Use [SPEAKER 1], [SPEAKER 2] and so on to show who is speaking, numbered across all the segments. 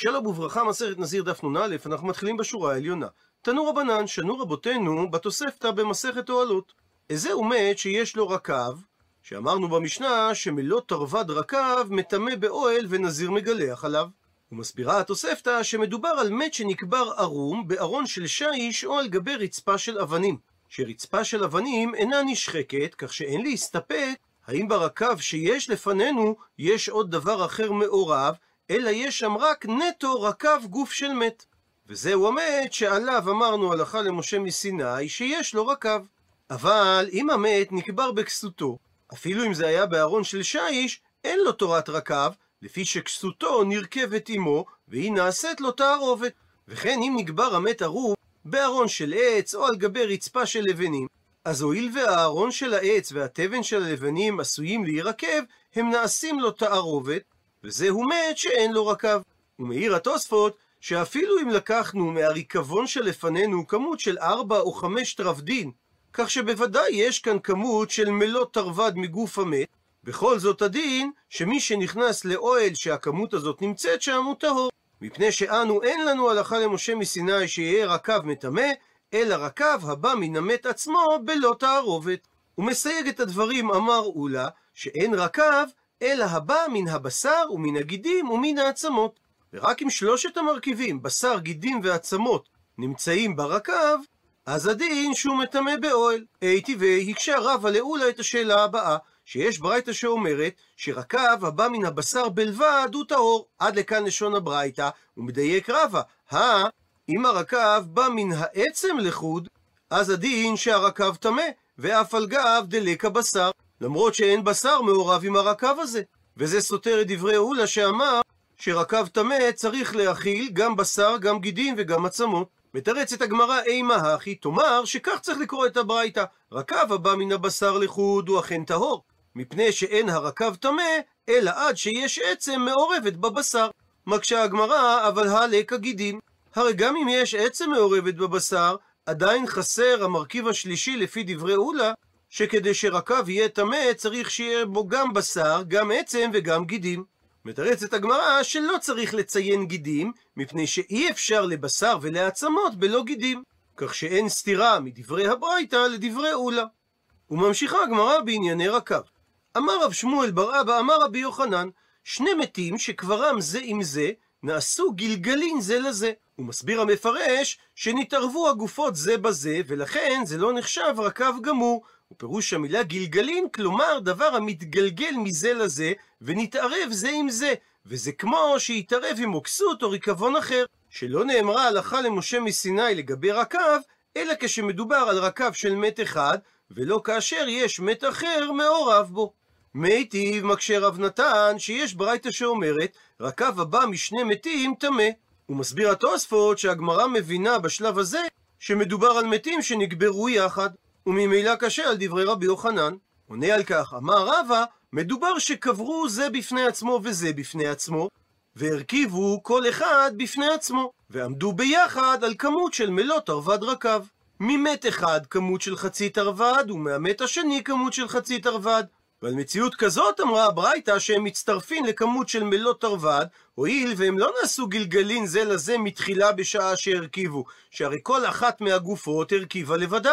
[SPEAKER 1] שלום וברכה, מסכת נזיר דף נ"א, אנחנו מתחילים בשורה העליונה. תנו רבנן, שנו רבותינו בתוספתא במסכת אוהלות. איזהו מת שיש לו רקב, שאמרנו במשנה שמלוא תרווד רקב מטמא באוהל ונזיר מגלח עליו. ומסבירה התוספתא שמדובר על מת שנקבר ערום בארון של שיש או על גבי רצפה של אבנים. שרצפה של אבנים אינה נשחקת, כך שאין להסתפק האם ברקב שיש לפנינו יש עוד דבר אחר מעורב, אלא יש שם רק נטו רקב גוף של מת. וזהו המת שעליו אמרנו הלכה למשה מסיני שיש לו רקב. אבל אם המת נקבר בכסותו, אפילו אם זה היה בארון של שיש, אין לו תורת רקב, לפי שכסותו נרכבת עמו, והיא נעשית לו תערובת. וכן אם נקבר המת ערוב בארון של עץ או על גבי רצפה של לבנים, אז הואיל והארון של העץ והתבן של הלבנים עשויים להירקב, הם נעשים לו תערובת, וזהו מת שאין לו רקב. ומעיר התוספות, שאפילו אם לקחנו מהריקבון שלפנינו כמות של ארבע או חמש תרבדין, כך שבוודאי יש כאן כמות של מלוא תרווד מגוף המת, בכל זאת הדין שמי שנכנס לאוהל שהכמות הזאת נמצאת שם הוא טהור. מפני שאנו אין לנו הלכה למשה מסיני שיהיה רקב מטמא, אלא רקב הבא מן המת עצמו בלא תערובת. הוא מסייג את הדברים אמר אולה, שאין רקב, אלא הבא מן הבשר ומן הגידים ומן העצמות. ורק אם שלושת המרכיבים, בשר, גידים ועצמות, נמצאים ברקב, אז הדין שהוא מטמא באוהל. הייתי והקשה רבא לאולה את השאלה הבאה, שיש ברייתא שאומרת שרקב הבא מן הבשר בלבד הוא טהור. עד לכאן לשון הברייתא, ומדייק רבא, הא, אם הרקב בא מן העצם לחוד, אז הדין שהרקב טמא, ואף על גב דלק הבשר, למרות שאין בשר מעורב עם הרקב הזה. וזה סותר את דברי אולה שאמר שרקב טמא צריך להכיל גם בשר, גם גידים וגם עצמות. מתרצת הגמרא אימה הכי, תאמר שכך צריך לקרוא את הברייתא. רקב הבא מן הבשר לחוד הוא אכן טהור, מפני שאין הרקב טמא, אלא עד שיש עצם מעורבת בבשר. מקשה הגמרא, אבל הלק הגידים. הרי גם אם יש עצם מעורבת בבשר, עדיין חסר המרכיב השלישי לפי דברי אולה, שכדי שרקב יהיה טמא צריך שיהיה בו גם בשר, גם עצם וגם גידים. מתרצת הגמרא שלא צריך לציין גידים, מפני שאי אפשר לבשר ולעצמות בלא גידים, כך שאין סתירה מדברי הברייתא לדברי אולה. וממשיכה הגמרא בענייני רקב. אמר רב שמואל בר אבא, אמר רבי יוחנן, שני מתים שקברם זה עם זה, נעשו גלגלין זה לזה. הוא מסביר המפרש שנתערבו הגופות זה בזה, ולכן זה לא נחשב רקב גמור. ופירוש המילה גלגלין, כלומר דבר המתגלגל מזה לזה, ונתערב זה עם זה. וזה כמו שיתערב עם עוקסות או ריקבון אחר, שלא נאמרה הלכה למשה מסיני לגבי רקב, אלא כשמדובר על רקב של מת אחד, ולא כאשר יש מת אחר מעורב בו. מיטיב מקשה רב נתן שיש ברייתא שאומרת רקב הבא משני מתים טמא. הוא מסביר התוספות שהגמרא מבינה בשלב הזה שמדובר על מתים שנקברו יחד, וממילא קשה על דברי רבי יוחנן. עונה על כך, אמר רבא, מדובר שקברו זה בפני עצמו וזה בפני עצמו, והרכיבו כל אחד בפני עצמו, ועמדו ביחד על כמות של מלוא תרווד רקב. ממת אחד כמות של חצי תרווד, ומהמת השני כמות של חצי תרווד. ועל מציאות כזאת אמרה הברייתא שהם מצטרפים לכמות של מלוא תרווד, הואיל והם לא נעשו גלגלין זה לזה מתחילה בשעה שהרכיבו, שהרי כל אחת מהגופות הרכיבה לבדה.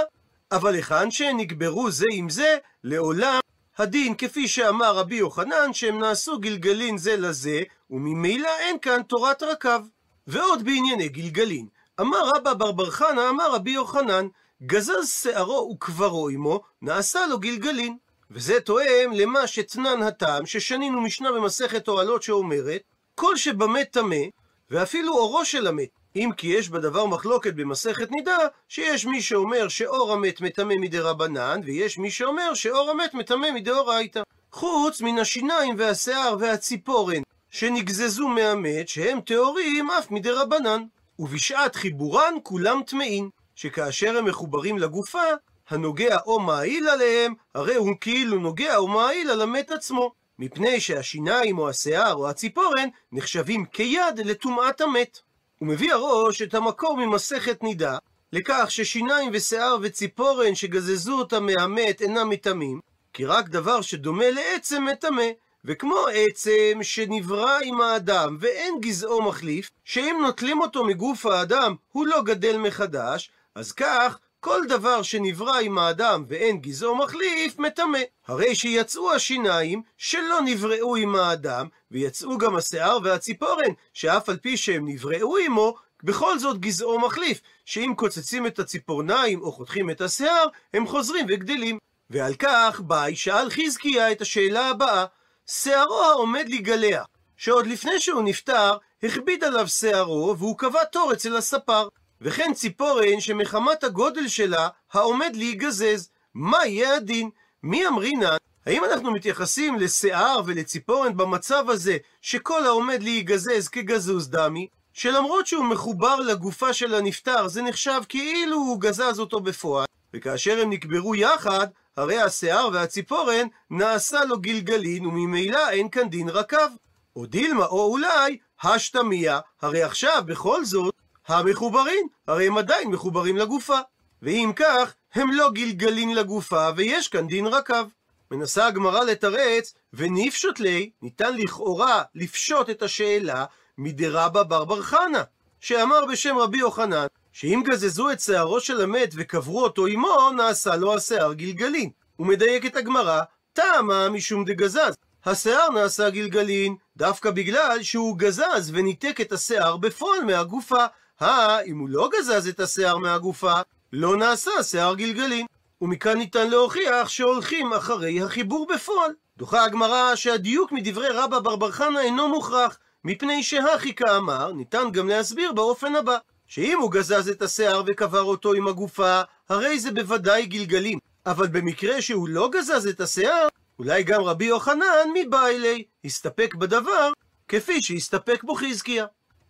[SPEAKER 1] אבל היכן שהן נקברו זה עם זה, לעולם הדין כפי שאמר רבי יוחנן שהם נעשו גלגלין זה לזה, וממילא אין כאן תורת רקב. ועוד בענייני גלגלין, אמר רבא בר בר חנא, אמר רבי יוחנן, גזז שערו וקברו עמו, נעשה לו גלגלין. וזה תואם למה שתנן הטעם, ששנינו משנה במסכת אוהלות שאומרת, כל שבמת טמא, ואפילו אורו של המת. אם כי יש בדבר מחלוקת במסכת נידה, שיש מי שאומר שאור המת מטמא מדי רבנן, ויש מי שאומר שאור המת מטמא מדאורייתא. חוץ מן השיניים והשיער והציפורן, שנגזזו מהמת, שהם טהורים אף מדי רבנן. ובשעת חיבורן כולם טמאים, שכאשר הם מחוברים לגופה, הנוגע או מעיל עליהם, הרי הוא כאילו נוגע או מעיל על המת עצמו. מפני שהשיניים או השיער או הציפורן נחשבים כיד לטומאת המת. הוא מביא הראש את המקור ממסכת נידה, לכך ששיניים ושיער וציפורן שגזזו אותם מהמת אינם מטמאים, כי רק דבר שדומה לעצם מטמא, וכמו עצם שנברא עם האדם ואין גזעו מחליף, שאם נוטלים אותו מגוף האדם הוא לא גדל מחדש, אז כך כל דבר שנברא עם האדם ואין גזעו מחליף, מטמא. הרי שיצאו השיניים שלא נבראו עם האדם, ויצאו גם השיער והציפורן, שאף על פי שהם נבראו עמו, בכל זאת גזעו מחליף, שאם קוצצים את הציפורניים או חותכים את השיער, הם חוזרים וגדלים. ועל כך ביי שאל חזקיה את השאלה הבאה, שערו העומד לגלח, שעוד לפני שהוא נפטר, הכביד עליו שערו והוא קבע תור אצל הספר. וכן ציפורן שמחמת הגודל שלה העומד להיגזז. מה יהיה הדין? מי אמרינן? האם אנחנו מתייחסים לשיער ולציפורן במצב הזה שכל העומד להיגזז כגזוז דמי? שלמרות שהוא מחובר לגופה של הנפטר זה נחשב כאילו הוא גזז אותו בפועל, וכאשר הם נקברו יחד, הרי השיער והציפורן נעשה לו גלגלין וממילא אין כאן דין רקב. או דילמה או אולי השתמיה, הרי עכשיו בכל זאת המחוברים, הרי הם עדיין מחוברים לגופה. ואם כך, הם לא גלגלין לגופה, ויש כאן דין רקב. מנסה הגמרא לתרץ, וניפשוט לי, ניתן לכאורה לפשוט את השאלה מדרבא בר בר חנה, שאמר בשם רבי יוחנן, שאם גזזו את שערו של המת וקברו אותו עמו, נעשה לו השיער גלגלין. הוא מדייק את הגמרא, טעמה משום דגזז. השיער נעשה גלגלין דווקא בגלל שהוא גזז וניתק את השיער בפועל מהגופה. אה, אם הוא לא גזז את השיער מהגופה, לא נעשה שיער גלגלין. ומכאן ניתן להוכיח שהולכים אחרי החיבור בפועל. דוחה הגמרא שהדיוק מדברי רבא בר בר חנה אינו מוכרח, מפני שהכי כאמר, ניתן גם להסביר באופן הבא, שאם הוא גזז את השיער וקבר אותו עם הגופה, הרי זה בוודאי גלגלים. אבל במקרה שהוא לא גזז את השיער, אולי גם רבי יוחנן מבעילי הסתפק בדבר כפי שהסתפק בו חזקיה.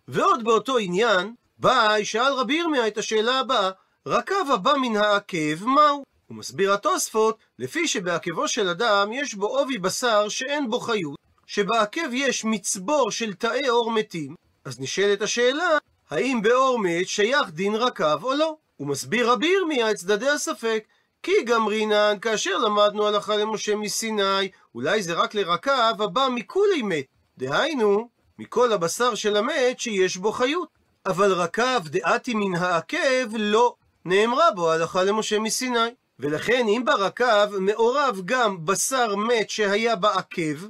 [SPEAKER 1] ועוד באותו עניין, ביי שאל רבי ירמיה את השאלה הבאה, רקב הבא מן העקב, מהו? הוא מסביר התוספות, לפי שבעקבו של אדם יש בו עובי בשר שאין בו חיות, שבעקב יש מצבור של תאי עור מתים, אז נשאלת השאלה, האם בעור מת שייך דין רקב או לא? הוא מסביר רבי ירמיה את צדדי הספק, כי גמרינן, כאשר למדנו הלכה למשה מסיני, אולי זה רק לרקב הבא מכולי מת. דהיינו, מכל הבשר של המת שיש בו חיות. אבל רקב דעתי מן העקב לא נאמרה בו הלכה למשה מסיני. ולכן אם ברקב מעורב גם בשר מת שהיה בעקב,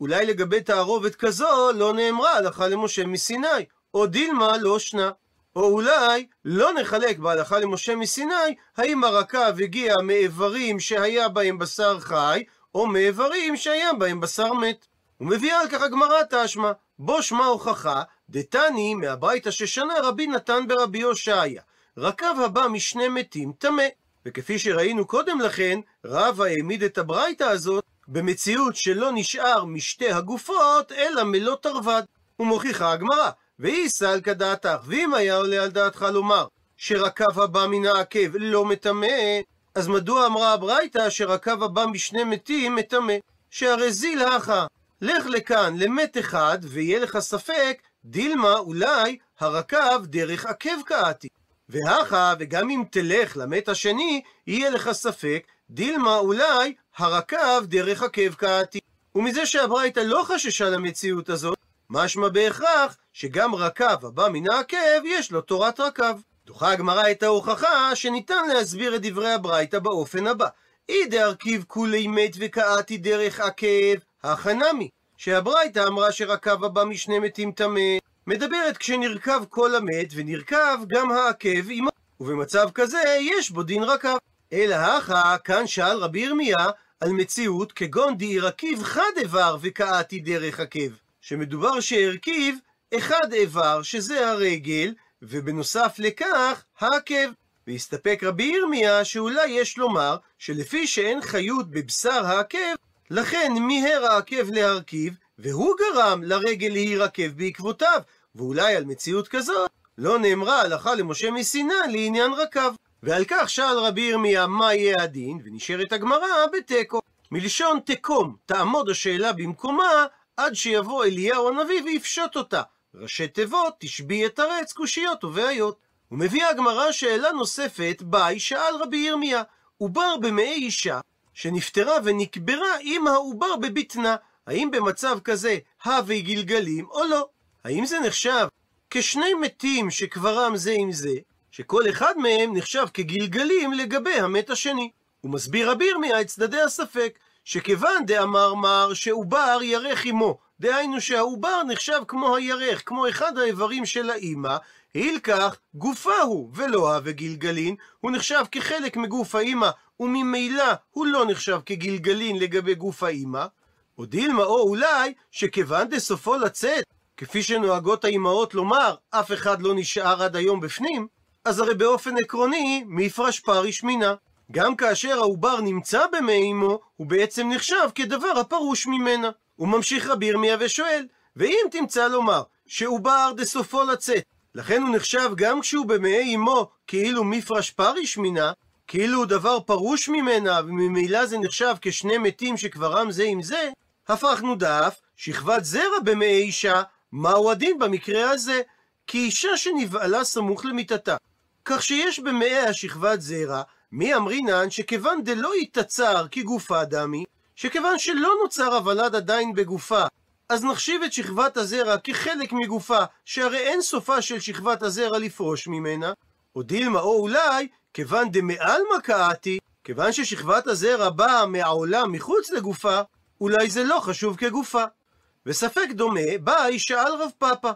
[SPEAKER 1] אולי לגבי תערובת כזו לא נאמרה הלכה למשה מסיני, או דילמה לא שנה. או אולי לא נחלק בהלכה למשה מסיני, האם הרקב הגיע מאיברים שהיה בהם בשר חי, או מאיברים שהיה בהם בשר מת. ומביאה על כך הגמרא תשמע, בו שמע הוכחה, דתני מהברייתא ששנה רבי נתן ברבי הושעיה. רקב הבא משני מתים טמא. וכפי שראינו קודם לכן, רבא העמיד את הברייתא הזאת במציאות שלא נשאר משתי הגופות, אלא מלוא תרווד. ומוכיחה הגמרא, ואי סלקא דעתך, ואם היה עולה על דעתך לומר שרקב הבא מן העקב לא מטמא, אז מדוע אמרה הברייתא שרקב הבא משני מתים מטמא? שהרי זיל הכה, לך לכאן למת אחד, ויהיה לך ספק, דילמה אולי הרקב דרך עקב קעתי. והכה, וגם אם תלך למת השני, יהיה לך ספק, דילמה אולי הרקב דרך עקב קעתי. ומזה שהברייתא לא חששה למציאות הזאת, משמע בהכרח שגם רקב הבא מן העקב יש לו תורת רקב. דוחה הגמרא את ההוכחה שניתן להסביר את דברי הברייתא באופן הבא: אי דארכיב כולי מת וקעתי דרך עקב, הכנמי, שהברייתא אמרה שרקב הבא משני מתים טמא, מדברת כשנרכב כל המת ונרכב גם העקב עמו, ובמצב כזה יש בו דין רקב. אלא הכה, כאן שאל רבי ירמיה על מציאות כגון דאירקיב חד איבר וקעתי דרך עקב. שמדובר שהרכיב אחד איבר, שזה הרגל, ובנוסף לכך, העקב. והסתפק רבי ירמיה שאולי יש לומר שלפי שאין חיות בבשר העקב, לכן מיהר העקב להרכיב, והוא גרם לרגל להירקב בעקבותיו, ואולי על מציאות כזאת לא נאמרה הלכה למשה מסיני לעניין רקב. ועל כך שאל רבי ירמיה מה יהיה הדין, ונשארת הגמרא בתיקו. מלשון תקום, תעמוד השאלה במקומה, עד שיבוא אליהו הנביא ויפשוט אותה. ראשי תיבות, תשבי את הרץ, קושיות ובעיות. ומביאה הגמרא שאלה נוספת, ביי שאל רבי ירמיה, עובר במעי אישה, שנפטרה ונקברה עם העובר בבטנה, האם במצב כזה הווי גלגלים או לא? האם זה נחשב כשני מתים שקברם זה עם זה, שכל אחד מהם נחשב כגלגלים לגבי המת השני. הוא מסביר רבי ירמיה את צדדי הספק, שכיוון דאמר מר שעובר ירך עמו, דהיינו שהעובר נחשב כמו הירך, כמו אחד האיברים של האימא, הילקח גופה הוא, ולא הווה גלגלין, הוא נחשב כחלק מגוף האימא, וממילא הוא לא נחשב כגלגלין לגבי גוף האימא. או דילמה או אולי, שכיוון דסופו לצאת, כפי שנוהגות האימהות לומר, אף אחד לא נשאר עד היום בפנים, אז הרי באופן עקרוני, מפרש פריש מינה. גם כאשר העובר נמצא במי אמו, הוא בעצם נחשב כדבר הפרוש ממנה. הוא ממשיך רבי ירמיה ושואל, ואם תמצא לומר שעובר דסופו לצאת, לכן הוא נחשב גם כשהוא במעי אמו כאילו מפרש פריש מינה, כאילו הוא דבר פרוש ממנה, וממילא זה נחשב כשני מתים שכברם זה עם זה, הפכנו דף, שכבת זרע במעי אישה, מהו הדין במקרה הזה? כי אישה שנבעלה סמוך למיטתה. כך שיש במעי השכבת זרע, מי אמרינן שכיוון דלא יתצר כגופה דמי, שכיוון שלא נוצר הוולד עדיין בגופה, אז נחשיב את שכבת הזרע כחלק מגופה, שהרי אין סופה של שכבת הזרע לפרוש ממנה, או דילמה או אולי, כיוון דמעלמא קאתי, כיוון ששכבת הזרע באה מהעולם מחוץ לגופה, אולי זה לא חשוב כגופה. וספק דומה, באי שאל רב פאפא,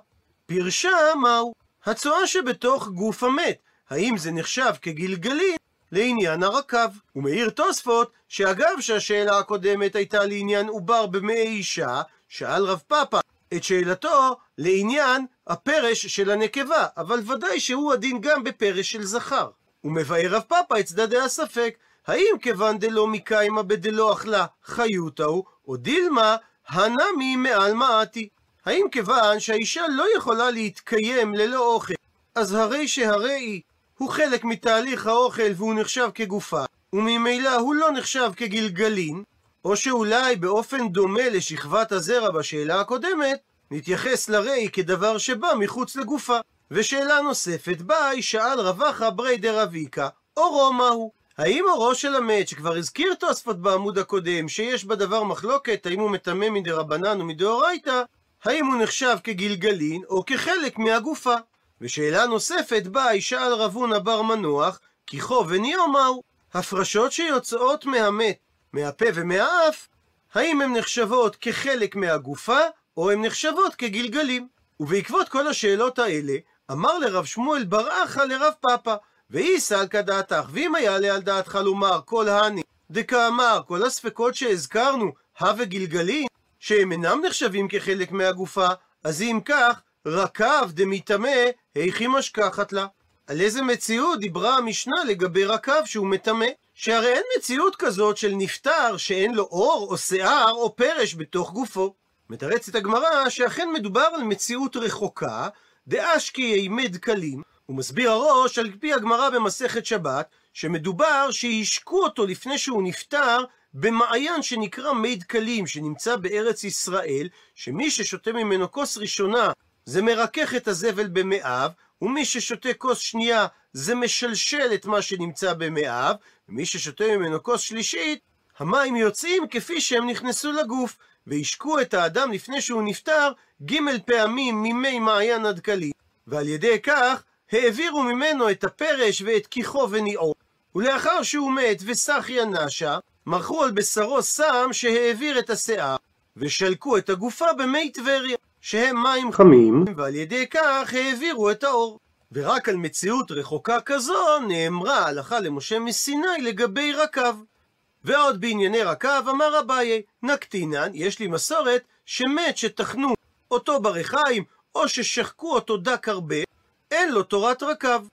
[SPEAKER 1] פירשה מהו? הצואה שבתוך גוף המת, האם זה נחשב כגלגלין לעניין הרקב? ומעיר תוספות, שאגב שהשאלה הקודמת הייתה לעניין עובר במעי אישה, שאל רב פאפא את שאלתו לעניין הפרש של הנקבה, אבל ודאי שהוא הדין גם בפרש של זכר. ומבאר רב פאפא את צדדי הספק, האם כיוון דלא מקיימא בדלא אכלה חיותא הוא, או דילמה הנמי מעל מעתי. האם כיוון שהאישה לא יכולה להתקיים ללא אוכל, אז הרי שהרי הוא חלק מתהליך האוכל והוא נחשב כגופה, וממילא הוא לא נחשב כגלגלין, או שאולי באופן דומה לשכבת הזרע בשאלה הקודמת, נתייחס לרי כדבר שבא מחוץ לגופה. ושאלה נוספת, ביי, שאל רבחה ברי דרביקה, אורו מהו? האם אורו של המת, שכבר הזכיר תוספות בעמוד הקודם, שיש בדבר מחלוקת, האם הוא מטמא מדרבנן או מדאורייתא, האם הוא נחשב כגלגלין או כחלק מהגופה? ושאלה נוספת, ביי, שאל רבונה בר מנוח, כי חו וניאו מהו? הפרשות שיוצאות מהמת, מהפה ומהאף, האם הן נחשבות כחלק מהגופה, או הן נחשבות כגלגלים? ובעקבות כל השאלות האלה, אמר לרב שמואל בר אחא לרב פאפא, ואי סלקא דעתך, ואם היה לי על דעתך לומר כל הני, דקאמר, כל הספקות שהזכרנו, הווה גלגלים, שהם אינם נחשבים כחלק מהגופה, אז אם כך, רקב דמיטמא, היכי משכחת לה. על איזה מציאות דיברה המשנה לגבי רקב שהוא מטמא? שהרי אין מציאות כזאת של נפטר שאין לו עור או שיער או פרש בתוך גופו. מתרצת הגמרא שאכן מדובר על מציאות רחוקה, דאשקי ימי דקלים, ומסביר הראש על פי הגמרא במסכת שבת, שמדובר שהשקו אותו לפני שהוא נפטר במעיין שנקרא מי דקלים, שנמצא בארץ ישראל, שמי ששותה ממנו כוס ראשונה זה מרכך את הזבל במאיו, ומי ששותה כוס שנייה זה משלשל את מה שנמצא במאיו, ומי ששותה ממנו כוס שלישית, המים יוצאים כפי שהם נכנסו לגוף, והשקו את האדם לפני שהוא נפטר ג' פעמים ממי מעיין עד כלי, ועל ידי כך העבירו ממנו את הפרש ואת כיחו וניעו. ולאחר שהוא מת וסחיה נשה, מרחו על בשרו סם שהעביר את השיער, ושלקו את הגופה במי טבריה, שהם מים חמים, ועל ידי כך העבירו את האור. ורק על מציאות רחוקה כזו נאמרה הלכה למשה מסיני לגבי רקב. ועוד בענייני רקב אמר אביי, נקטינן, יש לי מסורת שמת שטחנו אותו ברחיים, או ששחקו אותו דק הרבה, אין לו תורת רקב.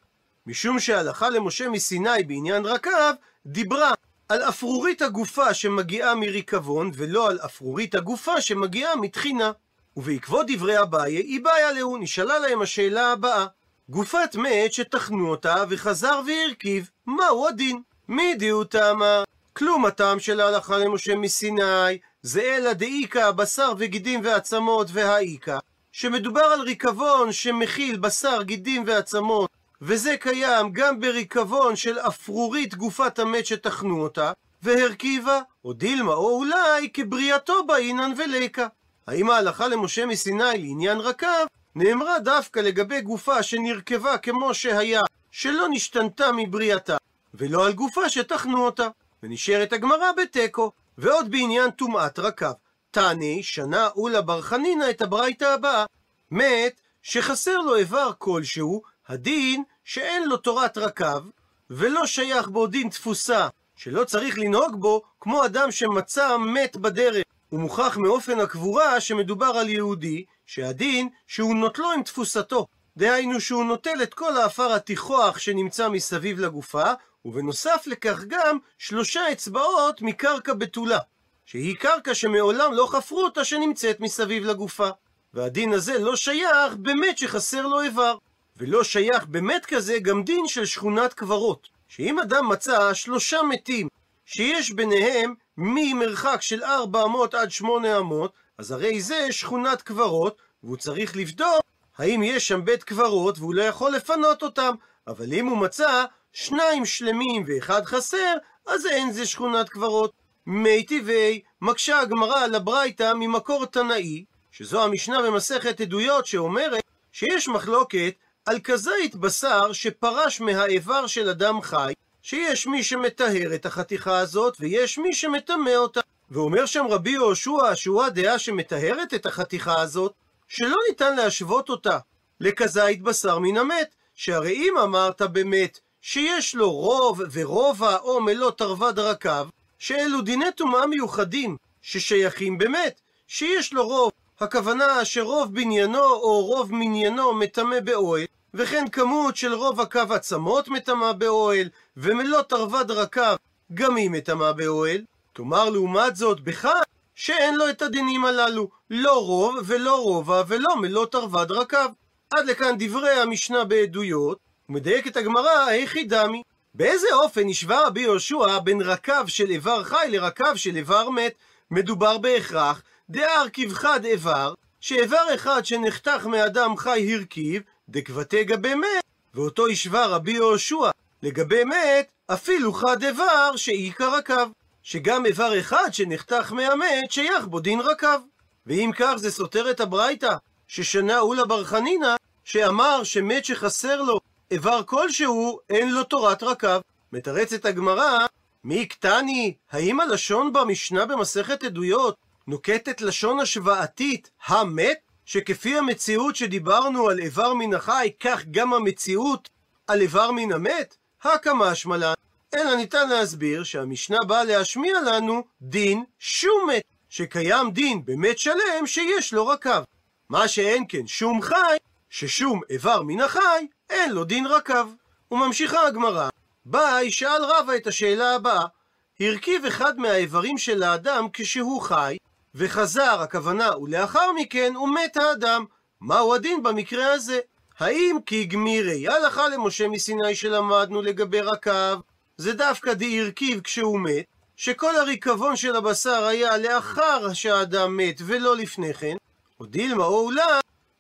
[SPEAKER 1] משום שההלכה למשה מסיני בעניין רקב, דיברה על אפרורית הגופה שמגיעה מריקבון, ולא על אפרורית הגופה שמגיעה מתחינה. ובעקבות דברי אביי, היא בעיה להוא, נשאלה להם השאלה הבאה: גופת מת שטחנו אותה וחזר והרכיב, מהו הדין? מי דיהו תמה? כלום הטעם של ההלכה למשה מסיני, זה אלא דאיכא בשר וגידים ועצמות והאיכא, שמדובר על ריקבון שמכיל בשר, גידים ועצמות, וזה קיים גם בריקבון של אפרורית גופת המת שטחנו אותה, והרכיבה, או דילמה או אולי כבריאתו באינן וליקה. האם ההלכה למשה מסיני לעניין רקב נאמרה דווקא לגבי גופה שנרכבה כמו שהיה, שלא נשתנתה מבריאתה, ולא על גופה שטחנו אותה. ונשארת הגמרא בתיקו. ועוד בעניין טומאת רקב. תעני, שנה אולה בר חנינא את הברייתא הבאה. מת שחסר לו איבר כלשהו, הדין שאין לו תורת רקב, ולא שייך בו דין תפוסה, שלא צריך לנהוג בו כמו אדם שמצא מת בדרך. הוא מוכח מאופן הקבורה שמדובר על יהודי, שהדין שהוא נוטלו עם תפוסתו. דהיינו שהוא נוטל את כל האפר התיכוח שנמצא מסביב לגופה, ובנוסף לכך גם שלושה אצבעות מקרקע בתולה, שהיא קרקע שמעולם לא חפרו אותה שנמצאת מסביב לגופה. והדין הזה לא שייך באמת שחסר לו איבר. ולא שייך באמת כזה גם דין של שכונת קברות. שאם אדם מצא שלושה מתים שיש ביניהם ממרחק של 400 עד 800, אז הרי זה שכונת קברות, והוא צריך לבדוק האם יש שם בית קברות והוא לא יכול לפנות אותם. אבל אם הוא מצא שניים שלמים ואחד חסר, אז אין זה שכונת קברות. מי טבעי, מקשה הגמרא על הברייתא ממקור תנאי, שזו המשנה במסכת עדויות שאומרת שיש מחלוקת על כזית בשר שפרש מהאיבר של אדם חי, שיש מי שמטהר את החתיכה הזאת ויש מי שמטמא אותה. ואומר שם רבי יהושע, שהוא הדעה שמטהרת את החתיכה הזאת, שלא ניתן להשוות אותה לכזית בשר מן המת, שהרי אם אמרת באמת שיש לו רוב ורובע או מלוא תרווד רקב, שאלו דיני טומאה מיוחדים, ששייכים באמת, שיש לו רוב, הכוונה שרוב בניינו או רוב מניינו מטמא באוהל, וכן כמות של רוב הקו עצמות מטמא באוהל, ומלוא תרווד רקב גם היא מטמא באוהל. תאמר לעומת זאת בחי שאין לו את הדינים הללו, לא רוב ולא רובע ולא מלוא תרווד רקב. עד לכאן דברי המשנה בעדויות, ומדייקת הגמרא, היכי דמי. באיזה אופן השווה רבי יהושע בין רקב של איבר חי לרקב של איבר מת? מדובר בהכרח דאר כבחד איבר, שאיבר אחד שנחתך מאדם חי הרכיב, דקבתי גבי מת, ואותו השווה רבי יהושע לגבי מת, אפילו חד איבר שאיכא רקב, שגם איבר אחד שנחתך מהמת שייך בו דין רקב. ואם כך זה סותר את הברייתא, ששנה אולה בר חנינא, שאמר שמת שחסר לו איבר כלשהו, אין לו תורת רקב. מתרצת הגמרא, מי קטני, האם הלשון במשנה במסכת עדויות נוקטת לשון השוואתית, המת? שכפי המציאות שדיברנו על איבר מן החי, כך גם המציאות על איבר מן המת? הקמשמע לן. אלא ניתן להסביר שהמשנה באה להשמיע לנו דין שום מת, שקיים דין במת שלם שיש לו רקב. מה שאין כן שום חי, ששום איבר מן החי, אין לו דין רקב. וממשיכה הגמרא, ביי שאל רבא את השאלה הבאה, הרכיב אחד מהאיברים של האדם כשהוא חי, וחזר, הכוונה, ולאחר מכן הוא מת האדם. מהו הדין במקרה הזה? האם כי גמירי הלכה למשה מסיני שלמדנו לגבי רקב, זה דווקא די הרכיב כשהוא מת, שכל הריקבון של הבשר היה לאחר שהאדם מת ולא לפני כן, או דילמה או אולי,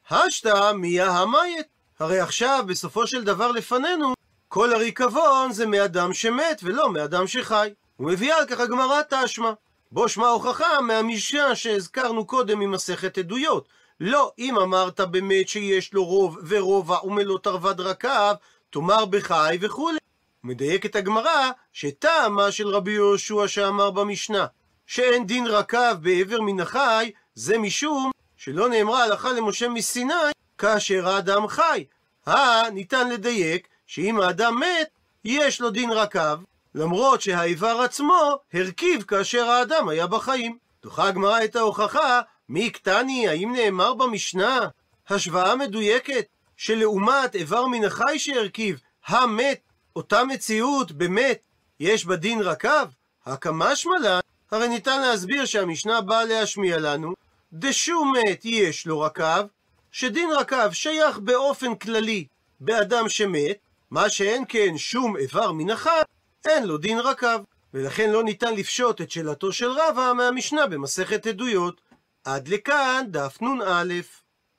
[SPEAKER 1] השתא מיה המית. הרי עכשיו, בסופו של דבר לפנינו, כל הריקבון זה מאדם שמת ולא מאדם שחי. ומביאה על כך הגמרא תשמע. בו שמע הוכחה מהמשנה שהזכרנו קודם ממסכת עדויות. לא אם אמרת באמת שיש לו רוב ורובע ומלוא תרווד רקב, תאמר בחי וכולי. מדייקת הגמרא שטעמה של רבי יהושע שאמר במשנה שאין דין רקב בעבר מן החי, זה משום שלא נאמרה הלכה למשה מסיני כאשר האדם חי. אה, ניתן לדייק שאם האדם מת, יש לו דין רקב, למרות שהאיבר עצמו הרכיב כאשר האדם היה בחיים. דוחה הגמרא את ההוכחה, מי קטני, האם נאמר במשנה השוואה מדויקת שלעומת איבר מן החי שהרכיב, המת, אותה מציאות באמת יש בה דין רקב? הקמשמע לן, הרי ניתן להסביר שהמשנה באה להשמיע לנו דשום מת יש לו רקב, שדין רקב שייך באופן כללי באדם שמת, מה שאין כן שום איבר מן החי, אין לו דין רקב. ולכן לא ניתן לפשוט את שאלתו של רבא מהמשנה במסכת עדויות. עד לכאן דף נ"א.